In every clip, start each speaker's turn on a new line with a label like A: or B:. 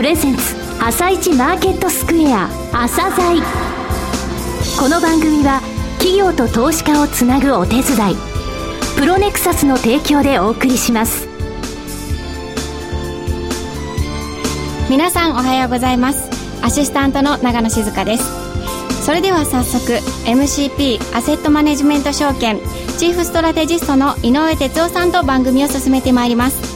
A: プレゼンツ朝一マーケットスクエア朝鮮。この番組は企業と投資家をつなぐお手伝いプロネクサスの提供でお送りします。
B: 皆さんおはようございます。アシスタントの長野静香です。それでは早速 MCP アセットマネジメント証券チーフストラテジストの井上哲夫さんと番組を進めてまいります。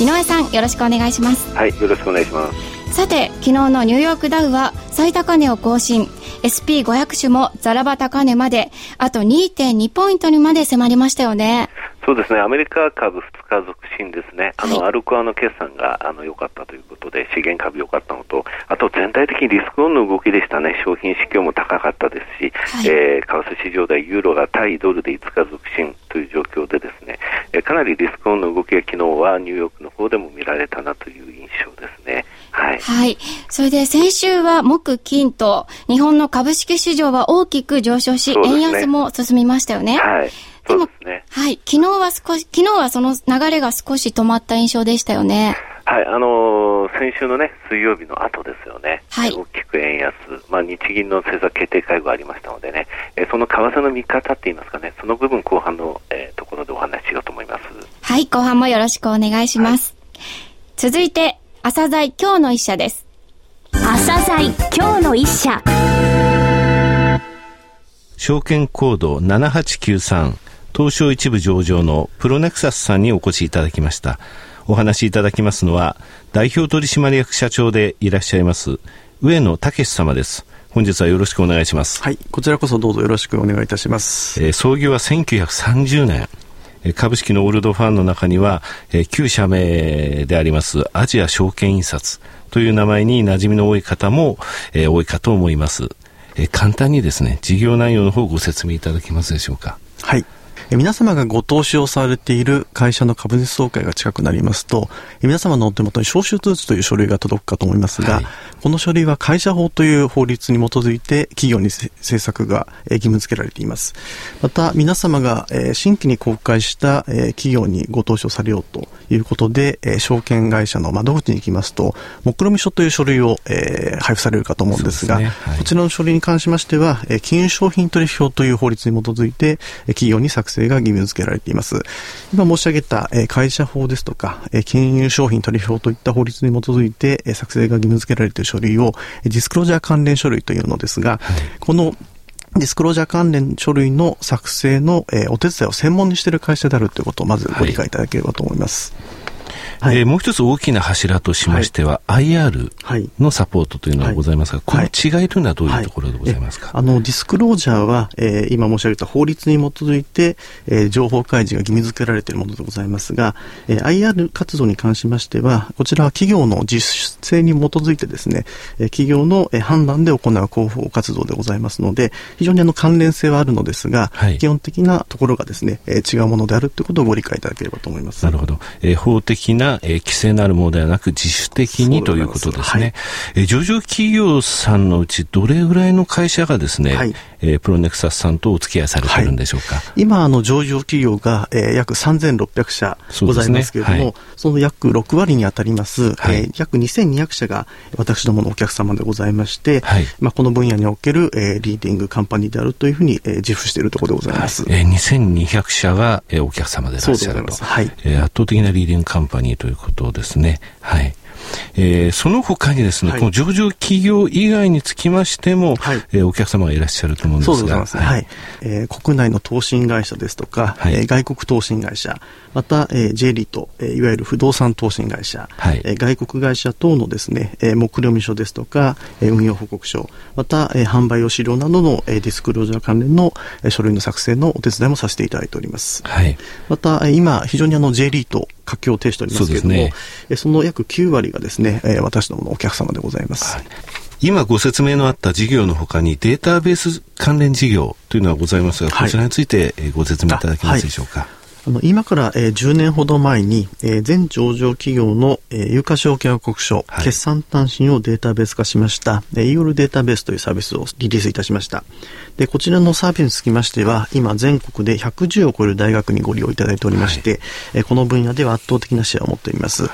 B: 井上さんよろしくお願いします。
C: はいよろしくお願いします。
B: さて昨日のニューヨークダウは最高値を更新。SP500 種もザラバ高値まであと2.2ポイントにまで迫りましたよね。
C: そうですね、アメリカ株2日続伸ですね、あの、はい、アルコアの決算があの良かったということで、資源株良かったのと、あと全体的にリスクオンの動きでしたね、商品市況も高かったですし、はい、えー、為替市場でユーロが対ドルで5日続伸という状況ででえー、かなりリスクオンの動きが昨日はニューヨークの方でも見られたなという印象ですね。はい。
B: はい。それで先週は木金と日本の株式市場は大きく上昇し、ね、円安も進みましたよね。
C: はい。でも、ね、
B: はい。昨日は少し、昨日はその流れが少し止まった印象でしたよね。
C: はい、あのー、先週のね、水曜日の後ですよね。はい。大きく円安。まあ、日銀の政策決定会合ありましたのでね、えー、その為替の見方って言いますかね、その部分後半の、えー、ところでお話ししようと思います。
B: はい、後半もよろしくお願いします。はい、続いて、朝鮮今日の一社です。
A: 朝鮮今日の一社。
D: 証券コード7893東証一部上場のプロネクサスさんにお越しいただきました。お話しいただきますのは、代表取締役社長でいらっしゃいます、上野武様です。本日はよろしくお願いします。
E: はい、こちらこそどうぞよろしくお願いいたします。
D: えー、創業は1930年。株式のオールドファンの中には、えー、旧社名でありますアジア証券印刷という名前に馴染みの多い方も、えー、多いかと思います。えー、簡単にですね、事業内容の方をご説明いただけますでしょうか。
E: はい。皆様がご投資をされている会社の株主総会が近くなりますと、皆様のお手元に招集通知という書類が届くかと思いますが、はい、この書類は会社法という法律に基づいて企業に政策が義務付けられています。また、皆様が新規に公開した企業にご投資をされようということで、証券会社の窓口に行きますと、目論見書という書類を配布されるかと思うんですが、すね。はい、こちらの書類に関しましては、金融商品取引法という法律に基づいて、企業に作成が義務付けられています。今申し上げた、え会社法ですとか、え金融商品取引法といった法律に基づいて、え作成が義務付けられている書類を、ディスクロージャー関連書類というのですが、はい、このディスクロージャー関連書類の作成の、えお手伝いを専門にしている会社であるということをまずご理解いただければと思います。はい
D: はい、えー、もう一つ大きな柱としましては、はい、IR のサポートというのがございますが、この違い。とい。うのはどういうところでございますか、
E: あの、ディスクロージャーは、えー、今申し上げた法律に基づいて、えー、情報開示が義務付けられているものでございますが、えー、IR 活動に関しましては、こちらは企業の自主性に基づいてですね、えー、企業の、えー、判断で行う広報活動でございますので、非常にあの関連性はあるのですが、はい、基本的なところがですね、えー、違うものであるということをご理解いただければと思います。
D: なるほど。えー、法的な、えー、規制のあるるものではなく自主的にということですね。はい、え上場企業さんのうちどれぐらいの会社がですね、はい、えー、プロネクサスさんとお付き合いされてるんでしょうか？はい、
E: 今、あの、上場企業が、えー、約3600社ございますけれども、そ、ね。はい、その約6割に当たります、はい、えー、約2200社が私どものお客様でございまして、はい、まあ、この分野における、えー、リーディングカンパニーであるというふうに、えー、自負しているところでございます。
D: はい、えー、2200社が、えー、お客様でいらっしゃると。はい、えー、圧倒的なリーディングカンパニーということですね。はい。えー、その他にですね、はい、この上場企業以外につきましても、はい、えー、お客様がいらっしゃると思うんですが。そう
E: ね。はい。えー、国内の投信会社ですとか、はい、えー、外国投信会社、また、えー、J リート、えー、いわゆる不動産投信会社、はい、えー、外国会社等のですね、えー、目論見書ですとか、えー、運用報告書、また、えー、販売用資料などの、えー、ディスクロージャー関連の、えー、書類の作成のお手伝いもさせていただいております。はい。また、今、非常にあの J リート、活況を呈しておりますけれども、そ,、ね、その約9割がですね、えー、私どものお客様でございます。はい
D: 今ご説明のあった事業のほかにデータベース関連事業というのはございますが、こちらについてご説明いただけますでしょうか？
E: あの今から、えー、10年ほど前に、えー、全上場企業の、えー、有価証券報告書、はい、決算単身をデータベース化しました、えー、イオルデータベースというサービスをリリースいたしました。で、こちらのサービスにつきましては、今全国で110を超える大学にご利用いただいておりまして、はい、えー、この分野では圧倒的なシェアを持っております。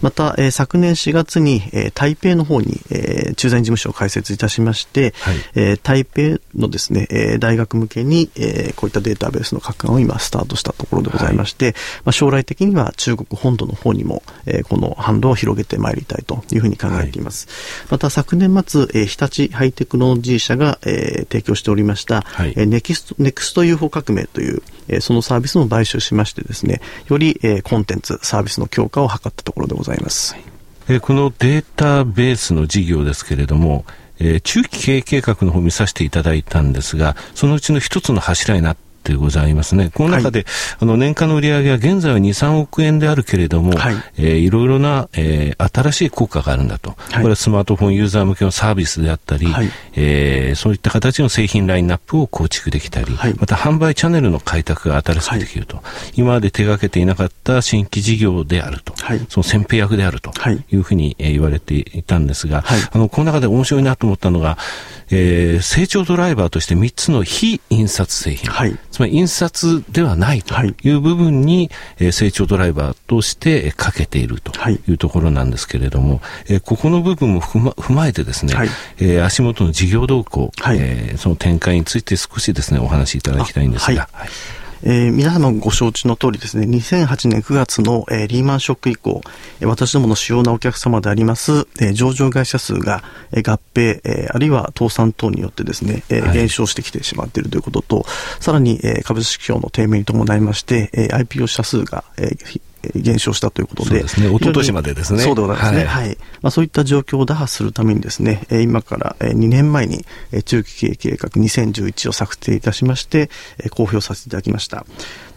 E: また、えー、昨年4月に、えー、台北の方に、えー、駐在事務所を開設いたしまして、はい、えー、台北のですね、えー、大学向けに、えー、こういったデータベースの拡販を今スタートしたところでございまして、はい、まあ、将来的には中国本土の方にも、えー、この販路を広げてまいりたいというふうに考えています。はい、また昨年末、えー、日立ハイテクノロジー社が、えー、提供しておりました、はい、えー、ネクストネクスト UFO 革命という、えー、そのサービスも買収しましてですね、より、えー、コンテンツ、サービスの強化を図ったところでございます。
D: えー、このデータベースの事業ですけれども、えー、中期経営計画の方を見させていただいたんですが、そのうちの一つの柱になってでございますね。この中で、はい、あの、年間の売上は現在は2、3億円であるけれども、はい。えー、いろいろな、えー、新しい効果があるんだと。はい、これはスマートフォンユーザー向けのサービスであったり、はい、えー、そういった形の製品ラインナップを構築できたり、はい、また販売チャンネルの開拓が新しくできると。はい、今まで手がけていなかった新規事業であると。はい、その先兵役であるとい。うふうに、えー、言われていたんですが、はい、あの、この中で面白いなと思ったのが、えー、成長ドライバーとして3つの非印刷製品、はい、つまり印刷ではないとい。う部分に、えー、成長ドライバーとしてかけているとい。うところなんですけれども、えー、ここの部分も踏ま踏まえてですね、はい、えー、足元の事業動向、はい、えー、その展開について少しですねお話しいただきたいんですが。はい
E: えー、皆様ご承知の通りですね、2008年9月の、えー、リーマンショック以降、えー、私どもの主要なお客様であります、えー、上場会社数が、えー、合併、えー、あるいは倒産等によってですね、えー、減少してきてしまっているということと、さらに、えー、株式市場の低迷に伴いまして、えー、IPO 社数が、えー、減少したということで。そう
D: ですね。一昨年までですね。
E: そうでございますね。はい。はい、まあ、そういった状況を打破するためにですね、今から2年前に中期経営計画2011を策定いたしまして、公表させていただきました。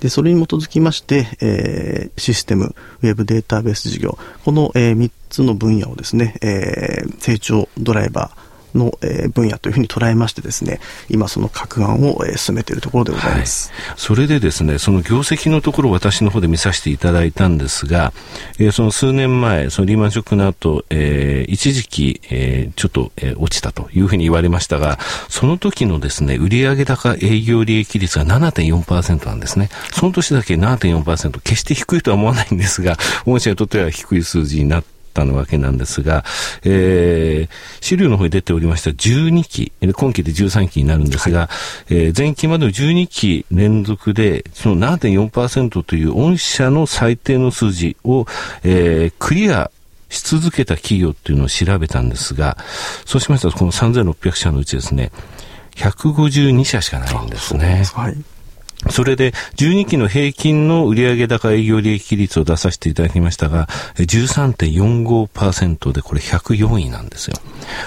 E: で、それに基づきまして、えー、システム、ウェブデータベース事業、この、えー、3つの分野をですね、えー、成長ドライバー、の、えー、分野というふうに捉えましてですね、今その各案を、えー、進めているところでございます、
D: はい。それでですね、その業績のところ私の方で見させていただいたんですが、えー、その数年前、そのリーマンショックの後、えー、一時期、えー、ちょっと、えー、落ちたというふうに言われましたが、その時のですね、売上高営業利益率が7.4%なんですね。その年だけ7.4%、決して低いとは思わないんですが、御社にとっては低い数字になってったのわけなんですが、えー、資料の方に出ておりました12期、今期で13期になるんですが、はい、えー、前期までの12期連続で、その7.4%という御社の最低の数字を、えー、クリアし続けた企業っていうのを調べたんですが、そうしましたらこの3600社のうちですね、152社しかないんですね。はい。それで、12期の平均の売上高営業利益率を出させていただきましたが、13.45%でこれ104位なんですよ。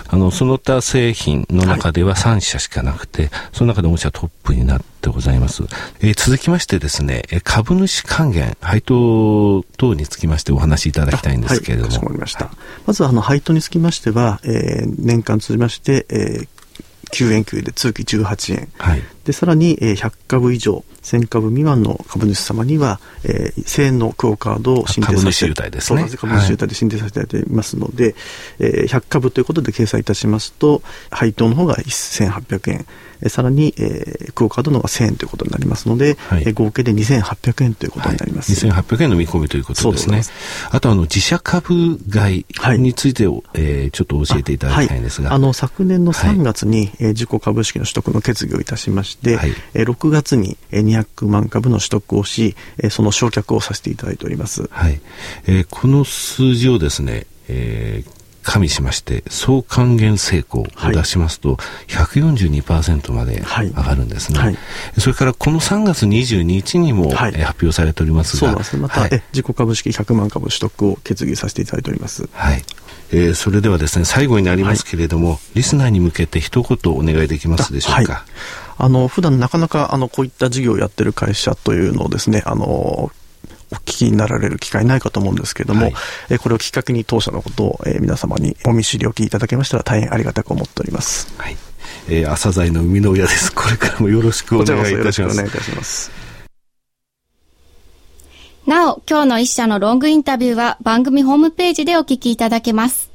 D: あの、その他製品の中では3社しかなくて、はい、その中で御社トップになってございます。えー、続きましてですね、株主還元、配当等につきましてお話しいただきたいんですけれども。はい、かしこ
E: まりました。まず、あの、配当につきましては、えー、年間通じまして、えー、9円級で通期18円、はい、でさらに、えー、100株以上1000株未満の株主様には、えー、1000円のクオカードを申請させて
D: ですね。
E: 株主優待で申請させていただいていますので、はい、えー、100株ということで掲載いたしますと配当の方が1800円。えさらに、えー、クオカードの方が1000円ということになりますので、はい、え合計で2800円ということになります、
D: はい、2800円の見込みということですね。あとあの自社株買いについて、はい、えー、ちょっと教えていただきたいんですが。
E: あ、の昨年の3月に、はい、えー、自己株式の取得の決議をいたしまして、はい、えー、6月に200万株の取得をし、えー、その償却をさせていただいております、
D: はい。えー、この数字をですね、えー、加味しまして総還元成功を出しますと、142%まで上がるんですね、はいはい、それからこの3月22日にも、はい、発表されておりますが
E: そうですね。また、はい、自己株式100万株取得を決議させていただいております。
D: はい。えー、それではですね最後になりますけれども、リスナーに向けて一言お願いできますでしょうか
E: あの普段なかなかあのこういった事業をやってる会社というのをですねあのお聞きになられる機会ないかと思うんですけれども、はい、えこれをきっかけに当社のことを、え皆様にお見知りおきいただけましたら大変ありがたく思っております。
D: はい。えー、朝鮮の生みの親です。これからもよろしくお願いいたします。お
E: 願いいたします。
B: なお、今日の一社のロングインタビューは番組ホームページでお聞きいただけます。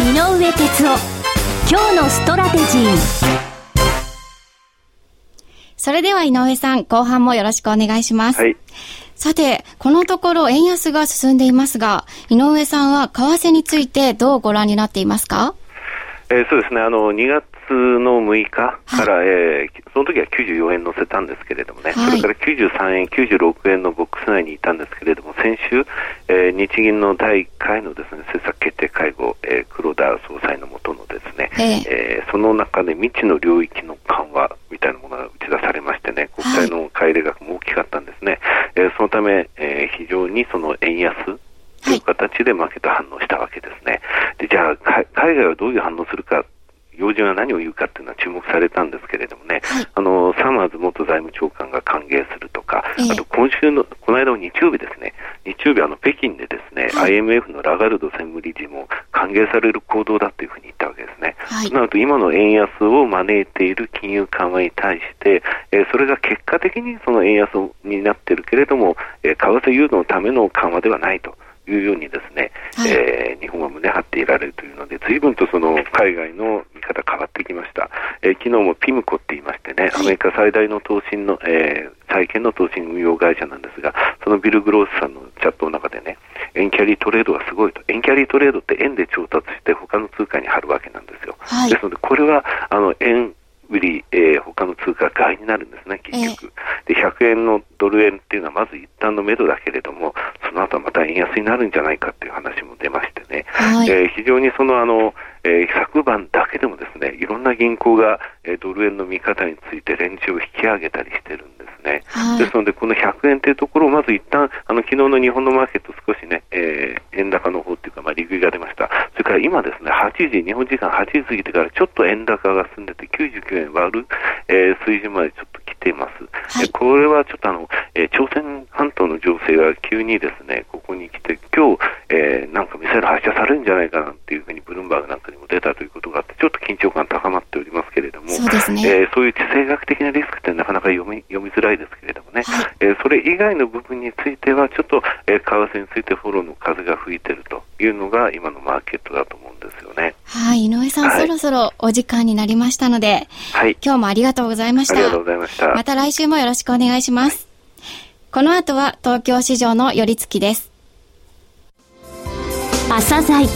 A: 井上哲夫今日のストラテジー
B: それでは井上さん、後半もよろしくお願いします。はい。さて、このところ円安が進んでいますが、井上さんは為替についてどうご覧になっていますか？
C: えー、そうですね、あの、2月の6日から、はい、えー、その時は94円乗せたんですけれどもね、はい、それから93円、96円のボックス内にいたんですけれども、先週、えー、日銀の第1回のですね、政策決定会合、えー、黒田総裁のもとのですね、えー、その中で未知の領域の緩和みたいなものが打ち出されましてね、国債の買い入れ額も大きかったんですね。はい、えー、そのため、えー、非常にその円安、という形でマーケット反応したわけですね。でじゃあ、海外はどういう反応するか要人は何を言うかっていうのは注目されたんですけれどもね、はい、あのサマーズ元財務長官が歓迎するとか、え。ー、あと今週の、この間の日曜日ですね、日曜日、あの北京でですね、はい、IMF のラガルド専務理事も歓迎される行動だというふうに言ったわけですね。はい、なると、今の円安を招いている金融緩和に対して、えー、それが結果的にその円安になっているけれども、えー、為替誘導のための緩和ではないと。いうようにですね、はい、えー、日本は胸張っていられるというので、随分とその海外の見方変わってきました。えー、昨日もピムコって言いましてね、アメリカ最大の投信の、えー、債券の投信運用会社なんですが、そのビル・グロースさんのチャットの中でね、円キャリートレードがすごいと。円キャリートレードって円で調達して他の通貨に貼るわけなんですよ。はい、ですので、これは、あの、円売り、えー、他の通貨買いになるんですね、結局。で、100円のドル円っていうのはまず一旦の目処だけれども、その後はまた円安になるんじゃないかっていう話も出ましてね、はい、えー、非常にそのあの、えー、昨晩だけでもですね、いろんな銀行が、えー、ドル円の見方についてレンジを引き上げたりしてるんですね。はい、ですので、この100円というところをまず一旦、あの、昨日の日本のマーケット少しね、えー、円高の方っていうか、まあ、利食いが出ました。それから今ですね、8時、日本時間8時過ぎてからちょっと円高が進んでて、99円割る、えー、水準までちょっと来ています。はい、これはちょっとあの、えー、朝鮮半島の情勢が急にですね、ここに来て、今日、えー、なんかミサイル発射されるんじゃないかなっていうふうにブルームバーグなんかにも出たということがあって、ちょっと緊張感高まも、
B: そうですね。
C: えー、そういう地政学的なリスクってなかなか読み読みづらいですけれどもね、はい、えー、それ以外の部分については、ちょっと、えー、為替についてフォローの風が吹いてるというのが今のマーケットだと思うんですよね。
B: はい、井上さん、はい、そろそろお時間になりましたので、はい、今日もありがとうございました。あ
C: りがとうございました。
B: また来週もよろしくお願いします。この後は東京市場の寄り付きです。
A: 朝鮮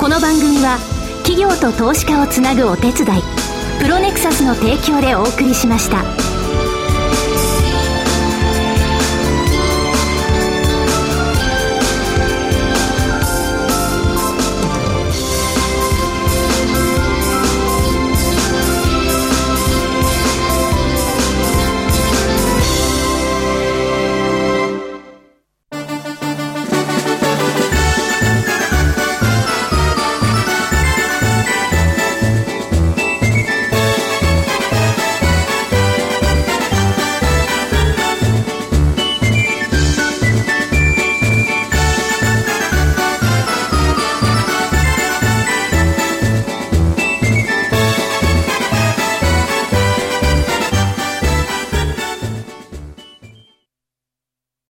A: この番組は企業と投資家をつなぐお手伝いプロネクサスの提供でお送りしました。